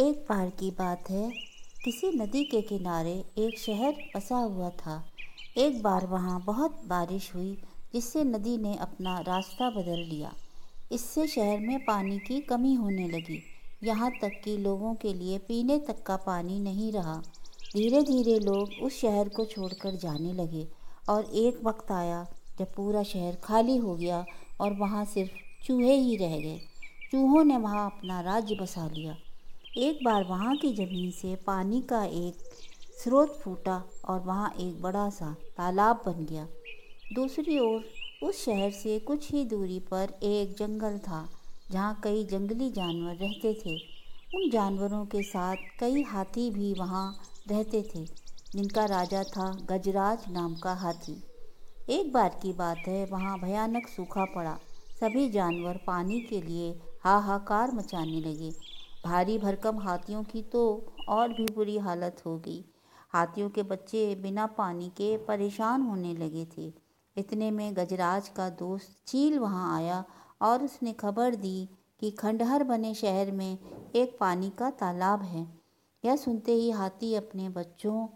एक बार की बात है, किसी नदी के किनारे एक शहर बसा हुआ था। एक बार वहाँ बहुत बारिश हुई, जिससे नदी ने अपना रास्ता बदल लिया। इससे शहर में पानी की कमी होने लगी। यहाँ तक कि लोगों के लिए पीने तक का पानी नहीं रहा। धीरे धीरे लोग उस शहर को छोड़कर जाने लगे और एक वक्त आया जब पूरा शहर खाली हो गया और वहाँ सिर्फ़ चूहे ही रह गए। चूहों ने वहाँ अपना राज्य बसा लिया। एक बार वहाँ की ज़मीन से पानी का एक स्रोत फूटा और वहाँ एक बड़ा सा तालाब बन गया। दूसरी ओर, उस शहर से कुछ ही दूरी पर एक जंगल था, जहाँ कई जंगली जानवर रहते थे। उन जानवरों के साथ कई हाथी भी वहाँ रहते थे, जिनका राजा था गजराज नाम का हाथी। एक बार की बात है, वहाँ भयानक सूखा पड़ा। सभी जानवर पानी के लिए हाहाकार मचाने लगे। भारी भरकम हाथियों की तो और भी बुरी हालत हो गई। हाथियों के बच्चे बिना पानी के परेशान होने लगे थे। इतने में गजराज का दोस्त चील वहाँ आया और उसने खबर दी कि खंडहर बने शहर में एक पानी का तालाब है। यह सुनते ही हाथी अपने बच्चों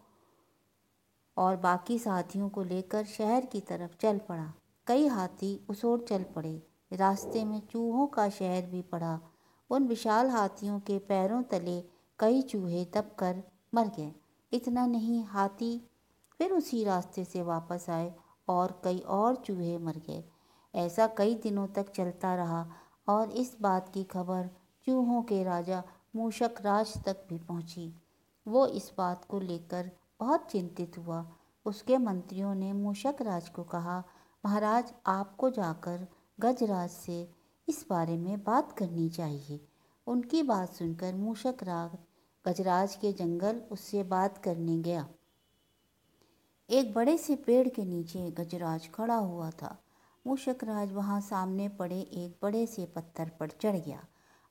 और बाकी साथियों को लेकर शहर की तरफ़ चल पड़ा। कई हाथी उस ओर चल पड़े। रास्ते में चूहों का शहर भी पड़ा। उन विशाल हाथियों के पैरों तले कई चूहे दब कर मर गए। इतना नहीं, हाथी फिर उसी रास्ते से वापस आए और कई और चूहे मर गए। ऐसा कई दिनों तक चलता रहा और इस बात की खबर चूहों के राजा मूषक राज तक भी पहुँची। वो इस बात को लेकर बहुत चिंतित हुआ। उसके मंत्रियों ने मूषक राज को कहा, महाराज, आपको जाकर गजराज से इस बारे में बात करनी चाहिए। उनकी बात सुनकर मूषक राग गजराज के जंगल उससे बात करने गया। एक बड़े से पेड़ के नीचे गजराज खड़ा हुआ था। मूषक राज वहाँ सामने पड़े एक बड़े से पत्थर पर चढ़ गया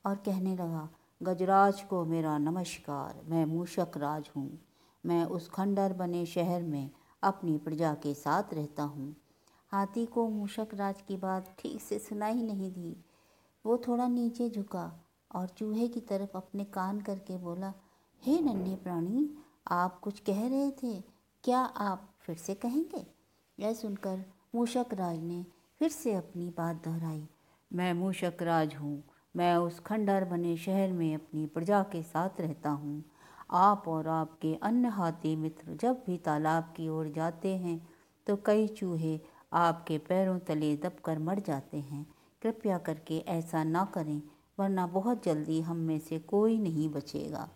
और कहने लगा, गजराज को मेरा नमस्कार, मैं मूषक राज हूँ। मैं उस खंडर बने शहर में अपनी प्रजा के साथ रहता हूँ। हाथी को मूषक राज की बात ठीक से सुनाई नहीं दी। वो थोड़ा नीचे झुका और चूहे की तरफ़ अपने कान करके बोला, हे नन्हे प्राणी, आप कुछ कह रहे थे? क्या आप फिर से कहेंगे? यह सुनकर मूषक राज ने फिर से अपनी बात दोहराई। मैं मूषक राज हूँ। मैं उस खंडर बने शहर में अपनी प्रजा के साथ रहता हूँ। आप और आपके अन्य हाथी मित्र जब भी तालाब की ओर जाते हैं तो कई चूहे आपके पैरों तले दबकर मर जाते हैं। कृपया करके ऐसा ना करें, वरना बहुत जल्दी हम में से कोई नहीं बचेगा।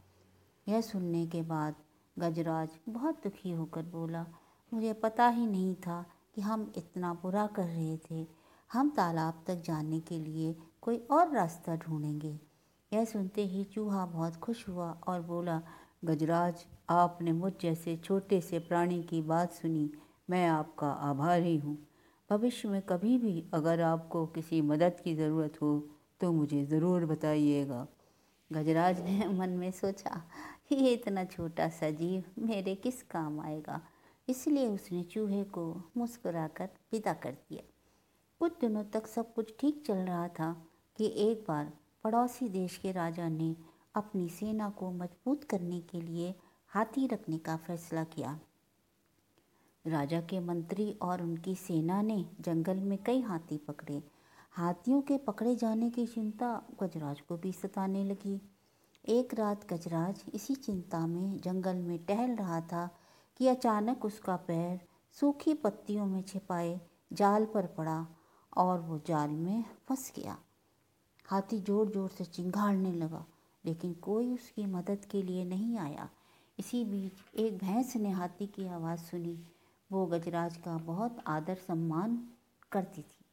यह सुनने के बाद गजराज बहुत दुखी होकर बोला, मुझे पता ही नहीं था कि हम इतना बुरा कर रहे थे। हम तालाब तक जाने के लिए कोई और रास्ता ढूंढेंगे। यह सुनते ही चूहा बहुत खुश हुआ और बोला, गजराज, आपने मुझ जैसे छोटे से प्राणी की बात सुनी। मैं आपका आभारी हूँ। भविष्य में कभी भी अगर आपको किसी मदद की ज़रूरत हो तो मुझे ज़रूर बताइएगा। गजराज ने मन में सोचा, ये इतना छोटा सा जीव मेरे किस काम आएगा? इसलिए उसने चूहे को मुस्कुराकर विदा कर दिया। कुछ दिनों तक सब कुछ ठीक चल रहा था कि एक बार पड़ोसी देश के राजा ने अपनी सेना को मज़बूत करने के लिए हाथी रखने का फैसला किया। राजा के मंत्री और उनकी सेना ने जंगल में कई हाथी पकड़े। हाथियों के पकड़े जाने की चिंता गजराज को भी सताने लगी। एक रात गजराज इसी चिंता में जंगल में टहल रहा था कि अचानक उसका पैर सूखी पत्तियों में छिपाए जाल पर पड़ा और वो जाल में फंस गया। हाथी ज़ोर ज़ोर से चिंगाड़ने लगा, लेकिन कोई उसकी मदद के लिए नहीं आया। इसी बीच एक भैंस ने हाथी की आवाज़ सुनी। वो गजराज का बहुत आदर सम्मान करती थी,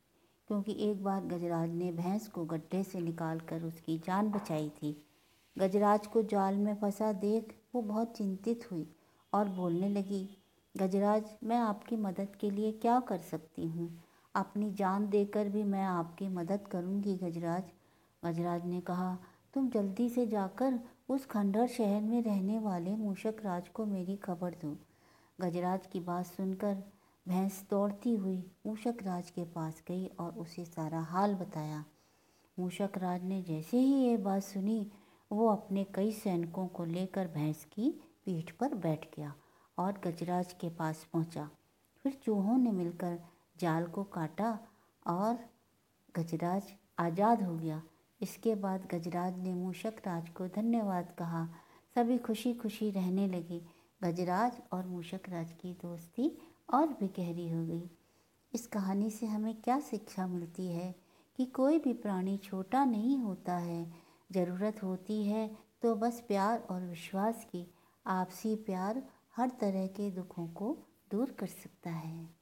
क्योंकि एक बार गजराज ने भैंस को गड्ढे से निकाल कर उसकी जान बचाई थी। गजराज को जाल में फंसा देख वो बहुत चिंतित हुई और बोलने लगी, गजराज, मैं आपकी मदद के लिए क्या कर सकती हूँ? अपनी जान देकर भी मैं आपकी मदद करूँगी, गजराज। गजराज ने कहा, तुम जल्दी से जाकर उस खंडर शहर में रहने वाले मूषक राज को मेरी खबर दो। गजराज की बात सुनकर भैंस दौड़ती हुई मूषक राज के पास गई और उसे सारा हाल बताया। मूषक राज ने जैसे ही ये बात सुनी, वो अपने कई सैनिकों को लेकर भैंस की पीठ पर बैठ गया और गजराज के पास पहुँचा। फिर चूहों ने मिलकर जाल को काटा और गजराज आज़ाद हो गया। इसके बाद गजराज ने मूषक राज को धन्यवाद कहा। सभी खुशी खुशी रहने लगे। गजराज और मूषक राज की दोस्ती और भी गहरी हो गई। इस कहानी से हमें क्या शिक्षा मिलती है कि कोई भी प्राणी छोटा नहीं होता है। ज़रूरत होती है तो बस प्यार और विश्वास की। आपसी प्यार हर तरह के दुखों को दूर कर सकता है।